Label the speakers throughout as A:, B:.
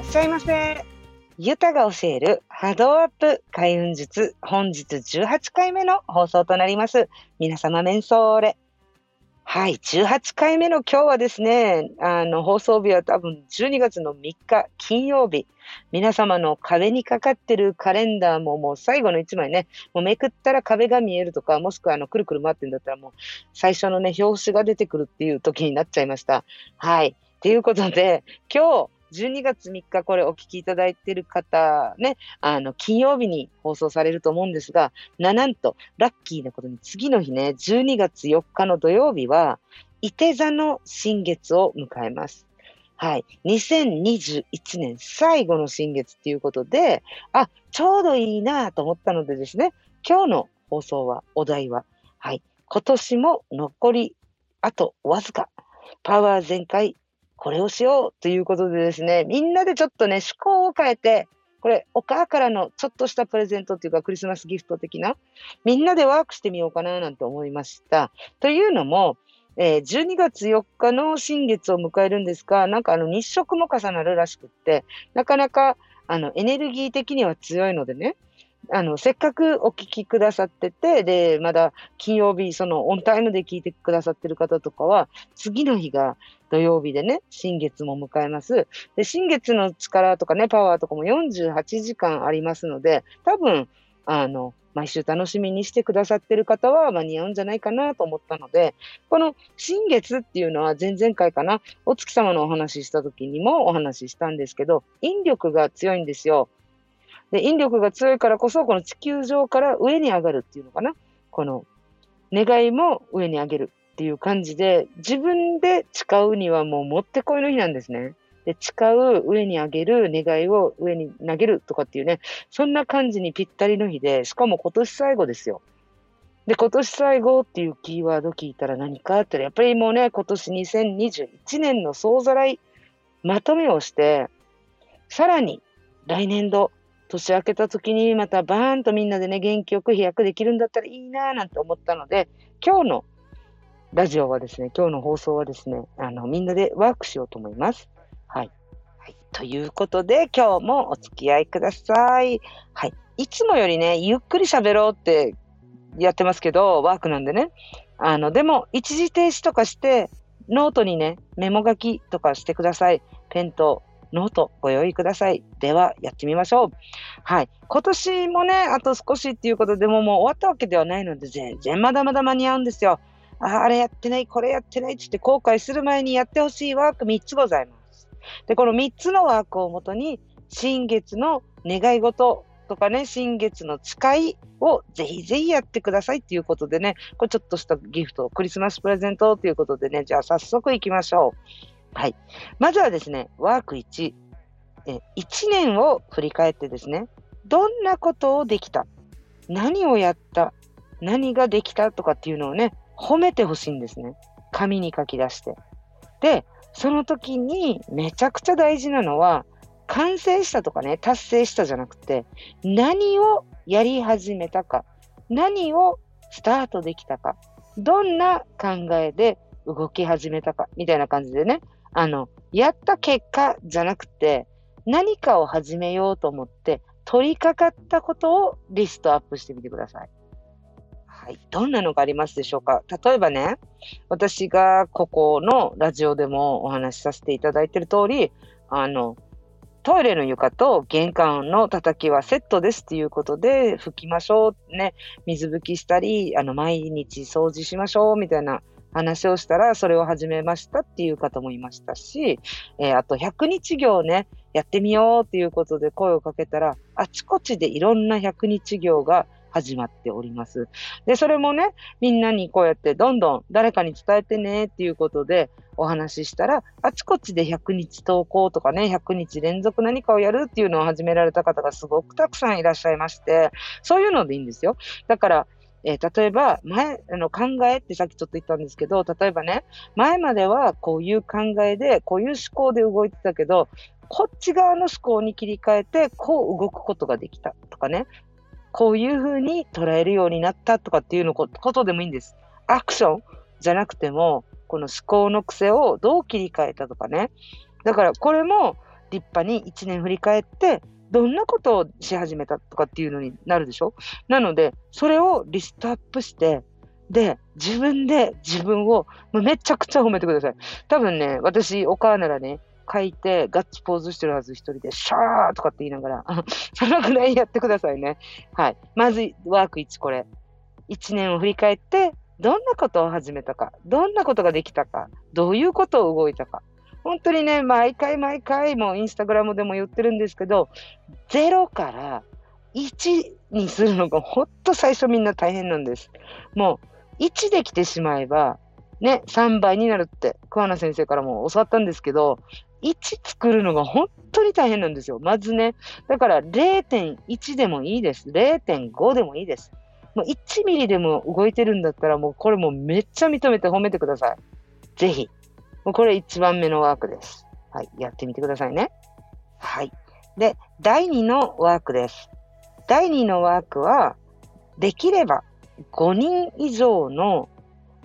A: らっしゃいませ。ゆたが教える波動アップ開運術、本日18回目の放送となります。皆様、メンソーレ。はい、18回目の今日はですね、あの、放送日は多分12月の3日金曜日。皆様の壁にかかってるカレンダーももう最後の1枚ね、もうめくったら壁が見えるとか、もしくはあの、くるくる回ってんだったらもう最初のね、表紙が出てくるっていう時になっちゃいました。はい。ということで、今日、12月3日、これお聞きいただいている方、ね、あの、金曜日に放送されると思うんですが、な、なんと、ラッキーなことに次の日ね、12月4日の土曜日は、伊手座の新月を迎えます。はい。2021年最後の新月っていうことで、あ、ちょうどいいなと思ったのでですね、今日の放送は、お題は、はい。今年も残り、あとわずか、パワー全開これをしようということでですね、みんなでちょっとね、思考を変えて、これ、お母からのちょっとしたプレゼントっていうか、クリスマスギフト的な、みんなでワークしてみようかななんて思いました。というのも、えー、12月4日の新月を迎えるんですが、なんかあの日食も重なるらしくって、なかなかあのエネルギー的には強いのでね、あの、せっかくお聞きくださってて、で、まだ金曜日、そのオンタイムで聞いてくださってる方とかは、次の日が土曜日でね、新月も迎えます。で、新月の力とかね、パワーとかも48時間ありますので、多分、あの、毎週楽しみにしてくださってる方は間に合うんじゃないかなと思ったので、この新月っていうのは前々回かな、お月様のお話しした時にもお話ししたんですけど、引力が強いんですよ。で、引力が強いからこそ、この地球上から上に上がるっていうのかな。この願いも上に上げるっていう感じで、自分で誓うにはもうもってこいの日なんですね。で、誓う、上に上げる、願いを上に投げるとかっていうね、そんな感じにぴったりの日で、しかも今年最後ですよ。で、今年最後っていうキーワード聞いたら何かってやっぱりもうね、今年2021年の総ざらい、まとめをして、さらに来年度、年明けた時にまたバーンとみんなでね、元気よく飛躍できるんだったらいいなぁなんて思ったので、今日のラジオはですね、今日の放送はですね、あの、みんなでワークしようと思います。はい。はい。ということで、今日もお付き合いください。はい。いつもよりね、ゆっくり喋ろうってやってますけど、ワークなんでね。あの、でも、一時停止とかして、ノートにね、メモ書きとかしてください。ペンとノートご用意ください。では、やってみましょう。はい。今年もね、あと少しっていうことでももう終わったわけではないので、全然まだまだ間に合うんですよ。ああれやってない、これやってないってって後悔する前にやってほしいワーク3つございます。で、この3つのワークをもとに、新月の願い事とかね、新月の誓いをぜひぜひやってくださいっていうことでね、これちょっとしたギフト、クリスマスプレゼントということでね、じゃあ早速行きましょう。はい。まずはですね、ワーク1、え1年を振り返ってですね、どんなことをできた？何をやった？何ができたとかっていうのをね、褒めてほしいんですね。紙に書き出して。で、その時にめちゃくちゃ大事なのは、完成したとかね、達成したじゃなくて、何をやり始めたか、何をスタートできたか、どんな考えで動き始めたか、みたいな感じでね、あの、やった結果じゃなくて、何かを始めようと思って、取り掛かったことをリストアップしてみてください。はい。どんなのがありますでしょうか？例えばね、私がここのラジオでもお話しさせていただいている通り、あの、トイレの床と玄関の叩きはセットですっていうことで拭きましょう。ね。水拭きしたり、あの、毎日掃除しましょうみたいな話をしたら、それを始めましたっていう方もいましたし、えー、あと100日行ね、やってみようっていうことで声をかけたら、あちこちでいろんな100日行が始まっております。で、それもね、みんなにこうやってどんどん誰かに伝えてねっていうことでお話ししたら、あちこちで100日投稿とかね、100日連続何かをやるっていうのを始められた方がすごくたくさんいらっしゃいまして、そういうのでいいんですよ。だから、えー、例えば、前、あの、考えってさっきちょっと言ったんですけど、例えばね、前まではこういう考えで、こういう思考で動いてたけど、こっち側の思考に切り替えて、こう動くことができたとかね、こういうふうに捉えるようになったとかっていうのことでもいいんです。アクションじゃなくても、この思考の癖をどう切り替えたとかね。だからこれも、立派に1年振り返って、どんなことをし始めたとかっていうのになるでしょ？なので、それをリストアップして、で、自分で自分をめちゃくちゃ褒めてください。多分ね、私、お母ならね、書いてガッツポーズしてるはず、一人で、シャーとかって言いながら、そのぐらいやってくださいね。はい。まず、ワーク1これ。1年を振り返って、どんなことを始めたか、どんなことができたか、どういうことを動いたか。本当にね、毎回毎回もインスタグラムでも言ってるんですけど、0から1にするのが本当最初みんな大変なんです。もう1できてしまえば、ね、3倍になるって桑名先生からも教わったんですけど、1作るのが本当に大変なんですよ。まずね。だから0.1でもいいです。0.5でもいいです。もう1ミリでも動いてるんだったら、もうこれもめっちゃ認めて褒めてください。ぜひ。もうこれ1番目のワークです。はい。やってみてくださいね。はい。で、第2のワークです。第2のワークは、できれば5人以上の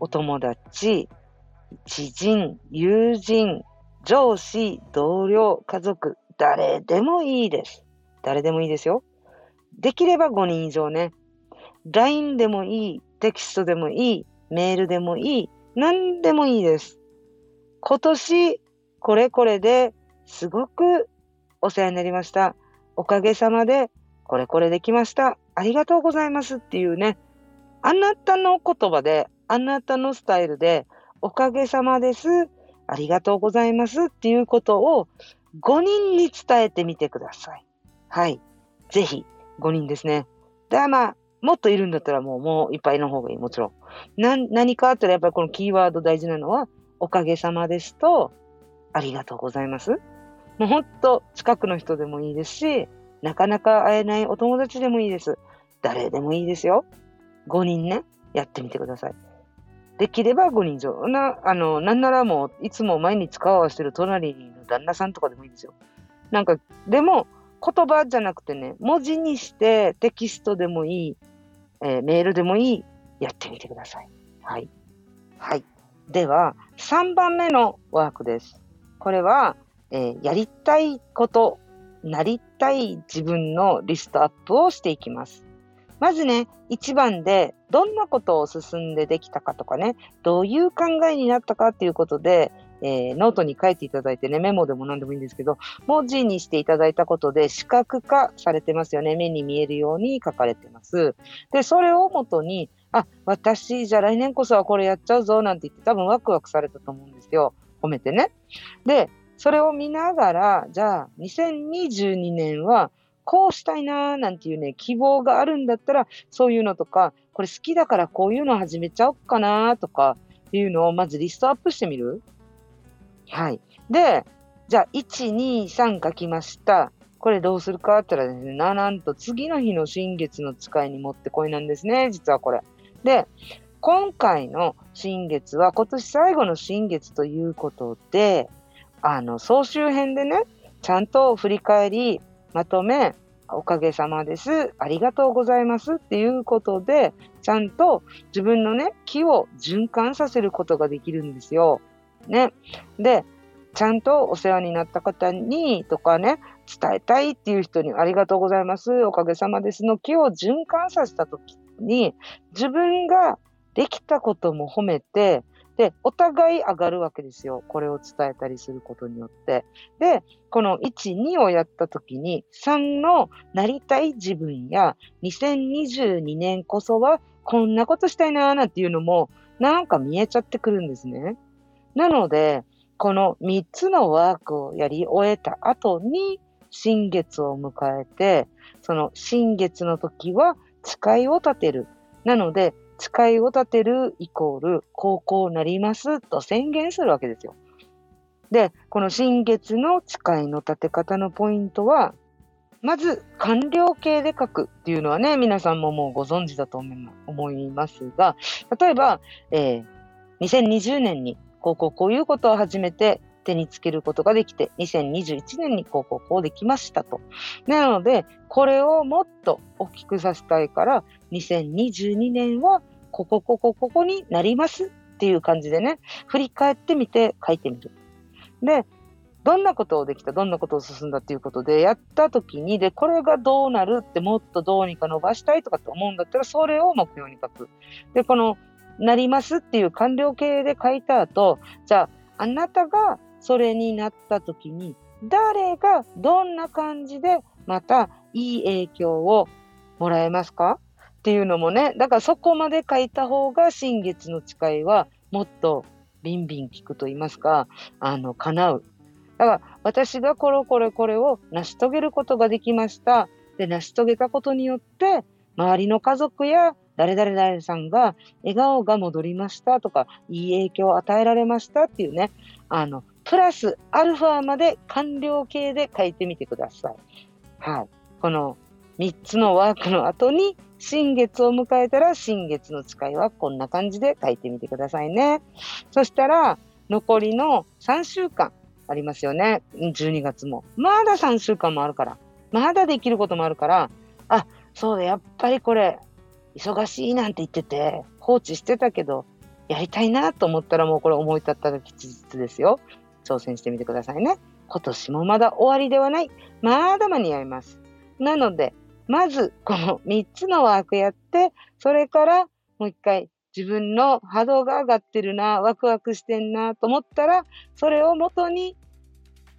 A: お友達、知人、友人、上司、同僚、家族、誰でもいいです。誰でもいいですよ。できれば5人以上ね。LINE でもいい、テキストでもいい、メールでもいい、何でもいいです。今年、これこれですごくお世話になりました。おかげさまで、これこれできました。ありがとうございますっていうね、あなたの言葉で、あなたのスタイルで、おかげさまです。ありがとうございますっていうことを5人に伝えてみてください。はい。ぜひ、5人ですね。ではまあ、もっといるんだったらもう、もういっぱいの方がいい、もちろん。な、何かあったらやっぱりこのキーワード大事なのは、おかげさまですと、ありがとうございます。もうほんと近くの人でもいいですし、なかなか会えないお友達でもいいです。誰でもいいですよ。5人ね、やってみてください。できれば5人以上。な、あの、なんならもう、いつも毎日顔合わせてる隣にいる旦那さんとかでもいいですよ。なんか、でも、言葉じゃなくてね、文字にしてテキストでもいい、えー、メールでもいい、やってみてください。はい。はい。では、3番目のワークです。これは、えー、やりたいこと、なりたい自分のリストアップをしていきます。まずね、1番でどんなことを進んでできたかとかね、どういう考えになったかっていうことで、えー、ノートに書いていただいてね、メモでも何でもいいんですけど、文字にしていただいたことで視覚化されてますよね。目に見えるように書かれてます。で、それをもとに、あ、私、じゃあ来年こそはこれやっちゃうぞ、なんて言って多分ワクワクされたと思うんですよ。褒めてね。で、それを見ながら、じゃあ、2022年は、こうしたいなーなんていうね、希望があるんだったら、そういうのとか、これ好きだからこういうの始めちゃおっかなとかっていうのをまずリストアップしてみる？はい。で、じゃあ、1、2、3書きました。これどうするかって言ったらですね、なんと次の日の新月の使いに持ってこいなんですね、実はこれ。で、今回の新月は今年最後の新月ということで、あの、総集編でね、ちゃんと振り返り、まとめ、おかげさまです。ありがとうございますっていうことで、ちゃんと自分のね、気を循環させることができるんですよ。ね。で、ちゃんとお世話になった方にとかね、伝えたいっていう人にありがとうございます。おかげさまですの気を循環させたときに、自分ができたことも褒めて、で、お互い上がるわけですよ。これを伝えたりすることによって。で、この1、2をやったときに、3のなりたい自分や、2022年こそはこんなことしたいなーなんていうのも、なんか見えちゃってくるんですね。なので、この3つのワークをやり終えた後に、新月を迎えて、その新月の時は誓いを立てる。なので、誓いを立てるイコール、高校なりますと宣言するわけですよ。で、この新月の誓いの立て方のポイントは、まず完了形で書くっていうのはね、皆さんももうご存知だと思いますが、例えば、えー、2020年にこうこうこういうことを始めて手につけることができて、2021年にこうこうこうできましたと。なので、これをもっと大きくさせたいから、2022年はここここここになりますっていう感じでね、振り返ってみて書いてみる。で、どんなことをできた、どんなことを進んだっていうことで、やった時に、で、これがどうなるって、もっとどうにか伸ばしたいとかって思うんだったら、それを目標に書く。で、この、なりますっていう完了形で書いた後、じゃあ、あなたがそれになった時に、誰がどんな感じでまたいい影響をもらえますか？っていうのもね、だからそこまで書いた方が新月の誓いはもっとビンビン効くと言いますか、あの、叶う。だから私がこれこれこれを成し遂げることができました。で、成し遂げたことによって、周りの家族や誰々々さんが笑顔が戻りましたとか、いい影響を与えられましたっていうね、あの、プラスアルファまで完了形で書いてみてください。はい。この3つのワークの後に新月を迎えたら新月の誓いはこんな感じで書いてみてくださいね。そしたら残りの3週間ありますよね。12月も。まだ3週間もあるから。まだできることもあるから、あ、そうだ、やっぱりこれ、忙しいなんて言ってて、放置してたけど、やりたいなと思ったらもうこれ思い立ったが吉日ですよ。挑戦してみてくださいね。今年もまだ終わりではない。まだ間に合います。なので、まずこの3つのワークやって、それからもう一回自分の波動が上がってるな、ワクワクしてんなと思ったら、それをもとに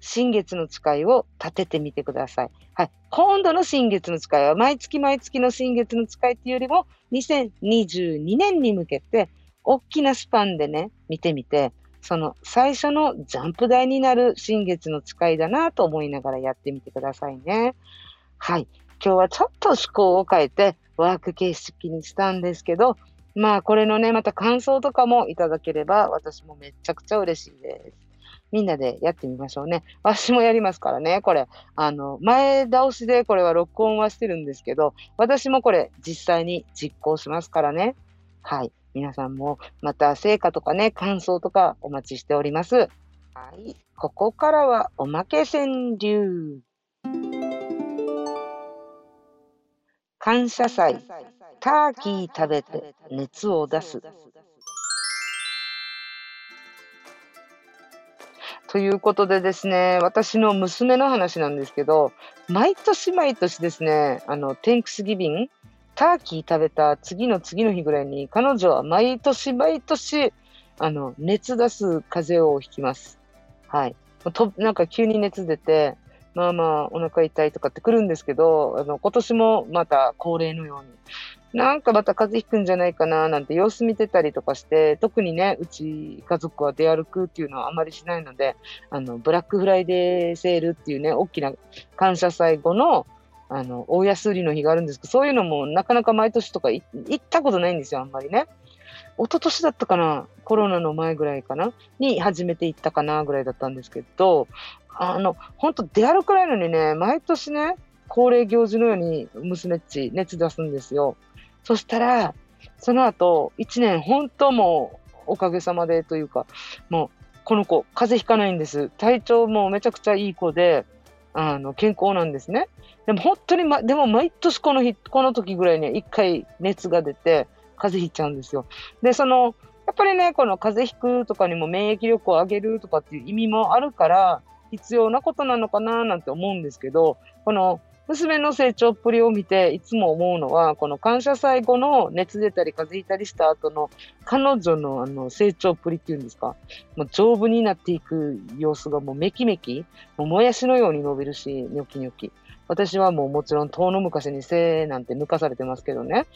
A: 新月の誓いを立ててみてください。はい。今度の新月の誓いは毎月毎月の新月の誓いっていうよりも2022年に向けて大きなスパンでね、見てみて、その最初のジャンプ台になる新月の使いだなと思いながらやってみてくださいね。はい。今日はちょっと思考を変えてワーク形式にしたんですけど、まあこれのね、また感想とかもいただければ私もめちゃくちゃ嬉しいです。みんなでやってみましょうね。私もやりますからね、これ。あの、前倒しでこれは録音はしてるんですけど、私もこれ実際に実行しますからね。はい。皆さんもまた成果とかね、感想とかお待ちしております。はい。ここからはおまけ川柳。感謝祭、ターキー食べて熱を出す。ということでですね、私の娘の話なんですけど、毎年毎年ですね、あの、テンクスギビンターキー食べた次の次の日ぐらいに、彼女は毎年毎年、あの、熱出す風邪をひきます。はい。と、なんか急に熱出て、まあまあお腹痛いとかってくるんですけど、あの、今年もまた恒例のように、なんかまた風邪ひくんじゃないかななんて様子見てたりとかして、特にね、うち家族は出歩くっていうのはあまりしないので、あの、ブラックフライデーセールっていうね、大きな感謝祭後のあの、大安売りの日があるんですけど、そういうのもなかなか毎年とか行ったことないんですよ、あんまりね。一昨年だったかな、コロナの前ぐらいかな、に初めて行ったかなぐらいだったんですけど、あの、本当出歩かないのにね、毎年ね、恒例行事のように娘っち熱出すんですよ。そしたら、その後、1年、本当もう、おかげさまでというか、もう、この子、風邪ひかないんです。体調もめちゃくちゃいい子で、あの、健康なんですね。でも本当に、ま、でも毎年この日、この時ぐらいには一回熱が出て、風邪ひいちゃうんですよ。で、その、やっぱりね、この風邪ひくとかにも免疫力を上げるとかっていう意味もあるから、必要なことなのかななんて思うんですけど、この娘の成長っぷりを見ていつも思うのは、この感謝祭後の熱出たり風邪ひいたりした後の彼女のあの成長っぷりっていうんですか、もう丈夫になっていく様子がもうめきめき、ももやしのように伸びるし、ニョキニョキ。私はもうもちろん遠の昔にせなんて抜かされてますけどね。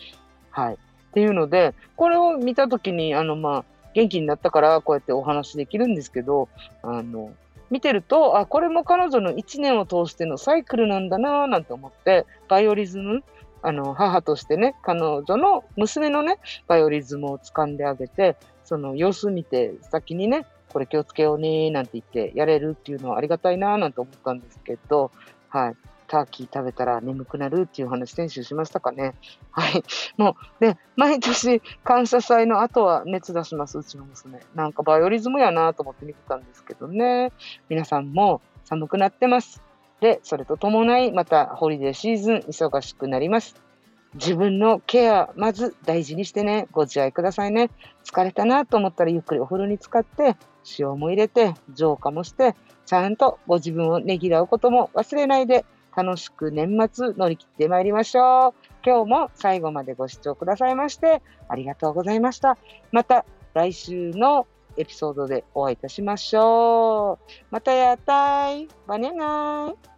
A: はい。っていうので、これを見たときに、あの、まあ、元気になったからこうやってお話できるんですけど、あの、見てると、あ、これも彼女の1年を通してのサイクルなんだなぁなんて思って、バイオリズム、あの、母としてね、彼女の娘のね、バイオリズムを掴んであげて、その様子見て、先にね、これ気をつけようねなんて言ってやれるっていうのはありがたいなぁなんて思ったんですけど、はい。ターキー食べたら眠くなるっていう話、先週しましたかね。はい。もう、で、毎年感謝祭の後は熱出します、うちの娘。なんかバイオリズムやなと思って見てたんですけどね。皆さんも寒くなってます。で、それとともないまたホリデーシーズン忙しくなります。自分のケア、まず大事にしてね、ご自愛くださいね。疲れたなと思ったらゆっくりお風呂に浸かって、塩も入れて、浄化もして、ちゃんとご自分をねぎらうことも忘れないで、楽しく年末乗り切ってまいりましょう。今日も最後までご視聴くださいまして、ありがとうございました。また来週のエピソードでお会いいたしましょう。またやったい。バネナイ。